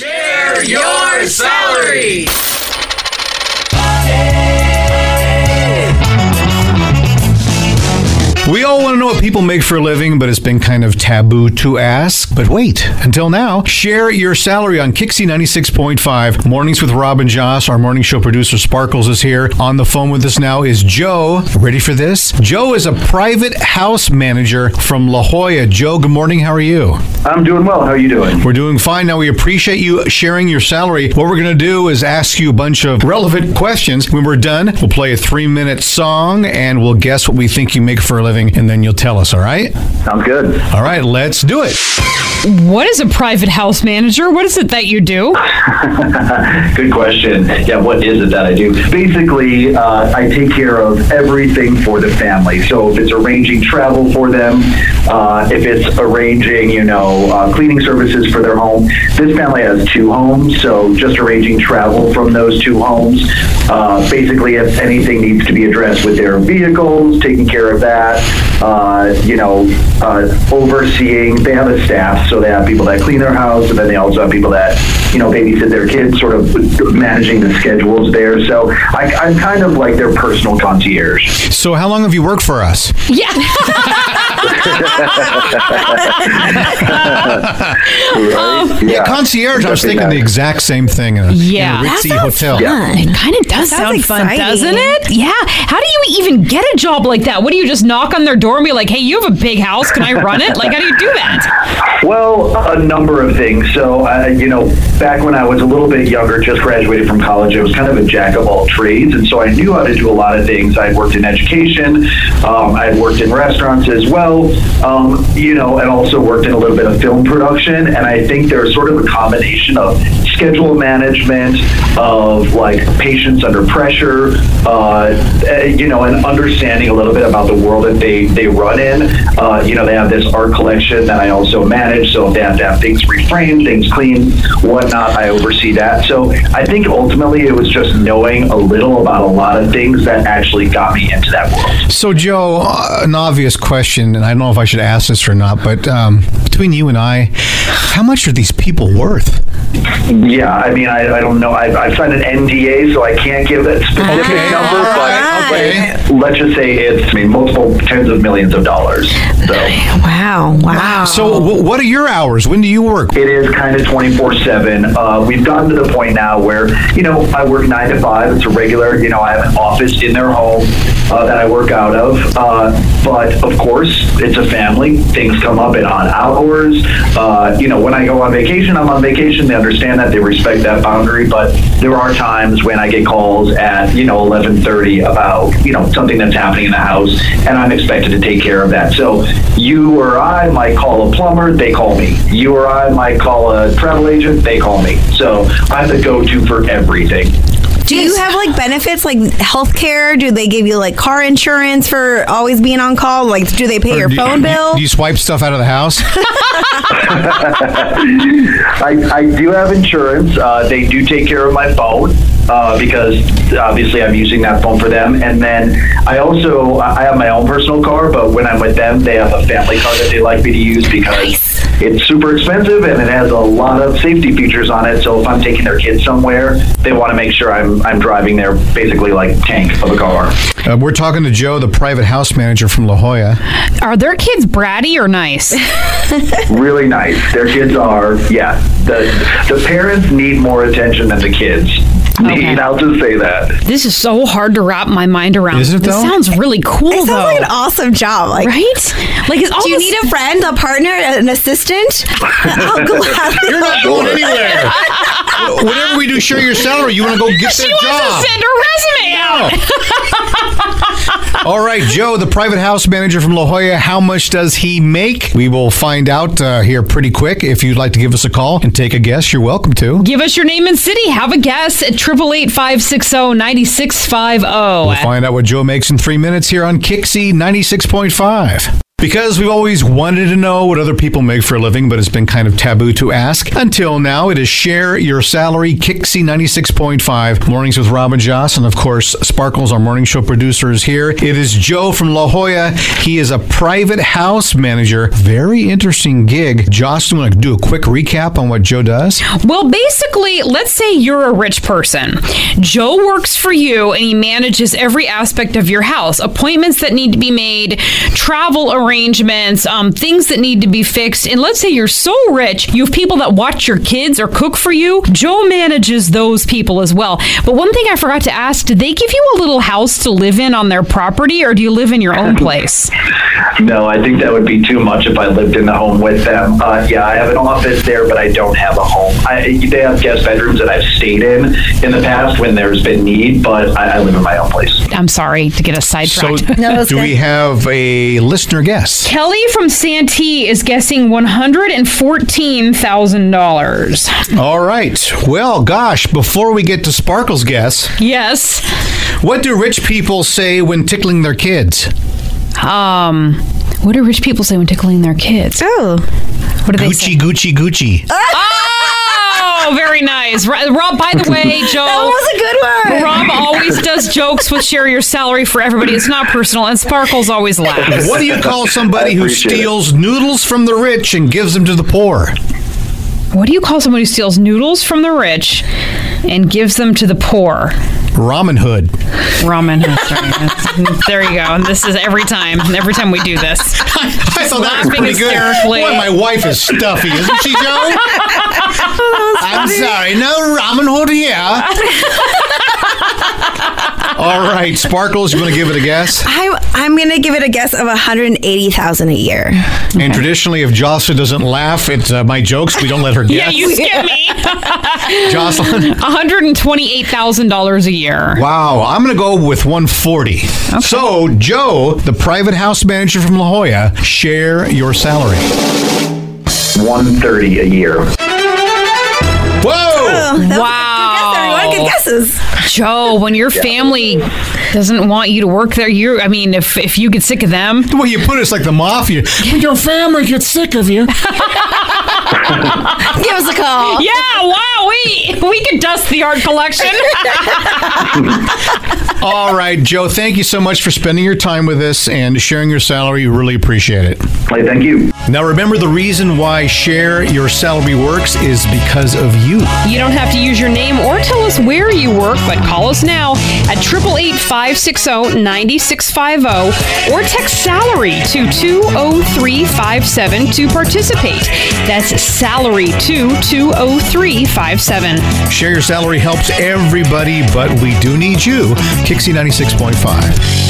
Share your salary. We all want to know what people make for a living, but it's been kind of taboo to ask. But wait, until now, share your salary on KyXy 96.5. Mornings with Rob and Joss. Our morning show producer Sparkles is here. On the phone with us now is Joe. Ready for this? Joe is a private house manager from La Jolla. Joe, good morning. How are you? I'm doing well. How are you doing? We're doing fine. Now, we appreciate you sharing your salary. What we're going to do is ask you a bunch of relevant questions. When we're done, we'll play a three minute song and we'll guess what we think you make for a living, and then you'll tell us, all right? Sounds good. All right, let's do it. What is a private house manager? What is it that you do? Good question. Yeah, what is it that I do? Basically, uh, I take care of everything for the family. So if it's arranging travel for them, uh, if it's arranging, you know, uh, cleaning services for their home. This family has two homes, so just arranging travel from those two homes. Uh, basically, if anything needs to be addressed with their vehicles, taking care of that. Uh, you know, uh, overseeing. They have a staff, so they have people that clean their house, and then they also have people that, you know, babysit their kids, sort of managing the schedules there. So I, I'm kind of like their personal concierge. So, how long have you worked for us? Yeah. Yeah. Concierge, I was Something thinking the exact same thing in a, Yeah. in a That ritzy sounds hotel. fun. It kind of does Sounds sound fun, doesn't it? Yeah. How do you even get a job like that? What do you just knock on their door and be like, "Hey, you have a big house. Can I run it?" Like, how do you do that? Well, a number of things. So, uh, you know, back when I was a little bit younger, just graduated from college, I was kind of a jack of all trades. And so I knew how to do a lot of things. I worked in education, um, I worked in restaurants as well, um, you know, and also worked in a little bit of film production. And I think there's sort of a combination of schedule management, of like patience under pressure, uh, eh, you know, and understanding a little bit about the world that they, they run in. Uh, you know, they have this art collection that I also manage. So if they have to have things reframed, things cleaned, whatnot, I oversee that. So I think ultimately it was just knowing a little about a lot of things that actually got me into that world. So, Joe, an obvious question, and I don't know if I should ask this or not, but um, between you and I, how much are these people worth? Yeah, I mean, I, I don't know. I, I signed an NDA, so I can't give a specific Okay, number, but, right, okay. let's just say it's I mean, multiple tens of millions of dollars. So Wow, wow. So, w- what are your hours? When do you work? it is kind of 24 7. Uh, we've gotten to the point now where, you know, I work 9 to 5. It's a regular, you know, I have an office in their home uh, that I work out of. Uh, but of course, it's a family. Things come up at odd hours. Uh, you know, when I go on vacation, I'm on vacation. They understand that. They respect that boundary. But there are times when I get calls at, you know, 1130 about, you know, something that's happening in the house, and I'm expected to take care of that. So you or I might call a plumber, they call me. You or I might call a travel agent, they call me. So I'm the go-to for everything. Do you have like benefits like health care? Do they give you like car insurance for always being on call? Like, do they pay Or your do you- phone you- bill? Do you swipe stuff out of the house? I, I do have insurance. Uh, they do take care of my phone uh, because obviously I'm using that phone for them. And then I also I have my own personal car, but when I'm with them, they have a family car that they like me to use because it's super expensive and it has a lot of safety features on it. So if I'm taking their kids somewhere, they want to make sure I'm I'm driving their basically like tank of a car. uh, we're talking to Joe, the private house manager from La Jolla. Are their kids bratty or nice? really nice. Their kids are, yeah. The the parents need more attention than the kids. Okay. I'll just say that. This is so hard to wrap my mind around. Is it, This sounds really cool, It sounds though. like an awesome job. Like, right? Like, is all do you need a friend, a partner, an assistant? I'll gladly. You're not going anywhere. Whatever we do share your salary, you want to go get She that wants job. to send her resume out. All right, Joe, the private house manager from La Jolla, how much does he make? We will find out uh, here pretty quick. If you'd like to give us a call and take a guess, you're welcome to. Give us your name and city. Have a guess at 888-560-9650. We'll find out what Joe makes in three minutes here on KyXy 96.5. Because we've always wanted to know what other people make for a living, but it's been kind of taboo to ask. Until now, it is Share Your Salary, KyXy 96.5, Mornings with Robin Joss, and of course, Sparkles, our morning show producer, is here. It is Joe from La Jolla. He is a private house manager. Very interesting gig. Joss, do you want to do a quick recap on what Joe does? Well, basically, let's say you're a rich person. Joe works for you and he manages every aspect of your house appointments that need to be made, travel arrangements, um, things that need to be fixed. And let's say you're so rich, you have people that watch your kids or cook for you. Joe manages those people as well. But one thing I forgot to ask did they give you a little house to live in on their property or do you live in your own place? No, I think that would be too much if I lived in the home with them. Uh, yeah, I have an office there, but I don't have a home. I, they have guest bedrooms that I've stayed in in the past when there's been need, but I, I live in my own place. I'm sorry to get us So, sidetracked. No, do good. we have a listener guess? Kelly from Santee is guessing one hundred and fourteen thousand dollars. All right. Well, gosh, before we get to Sparkle's guess, Yes. what do rich people say when tickling their kids? Um. What do rich people say when tickling their kids? Oh. What do they Gucci, say? Gucci, Gucci. Oh, very nice. Rob, by the way, Joe. That was a good one. Rob always does jokes with share your salary for everybody. It's not personal, and Sparkles always laughs. What do you call somebody who appreciate it. steals noodles from the rich and gives them to the poor? What do you call someone who steals noodles from the rich and gives them to the poor? Ramen Hood. Ramen. That's right. That's- there you go. And this is every time. Every time we do this. I thought that was pretty good. hysterically. Boy, my wife is stuffy, isn't she, Joe? I'm sorry, no Ramen Hood here. All right, Sparkles, you want to give it a guess? I, I'm going to give it a guess of 180000 a year. And traditionally, if Jocelyn doesn't laugh at uh, my jokes, we don't let her guess. Yeah, you skip me. Jocelyn? $128,000 a year. Wow, I'm going to go with 140. So, Joe, the private house manager from La Jolla, share your salary. 130 a year. Whoa! Oh, that was a good guess, Wow. Everyone. Good guesses. Joe, when your family doesn't want you to work there, you I mean, if if you get sick of them, The way you put it, it's like the mafia. When your family gets sick of you. Give us a call. yeah, wow, we we could dust the art collection. All right, Joe, thank you so much for spending your time with us and sharing your salary. We really appreciate it. Hey, thank you. Now, remember the reason why Share Your Salary works is because of you. you don't have to use your name or tell us where you work, but call us now at 888-560-9650 or text salary to 20357 to participate. That's salary to 20357. Share Your Salary helps everybody, but we do need you. KyXy 96.5.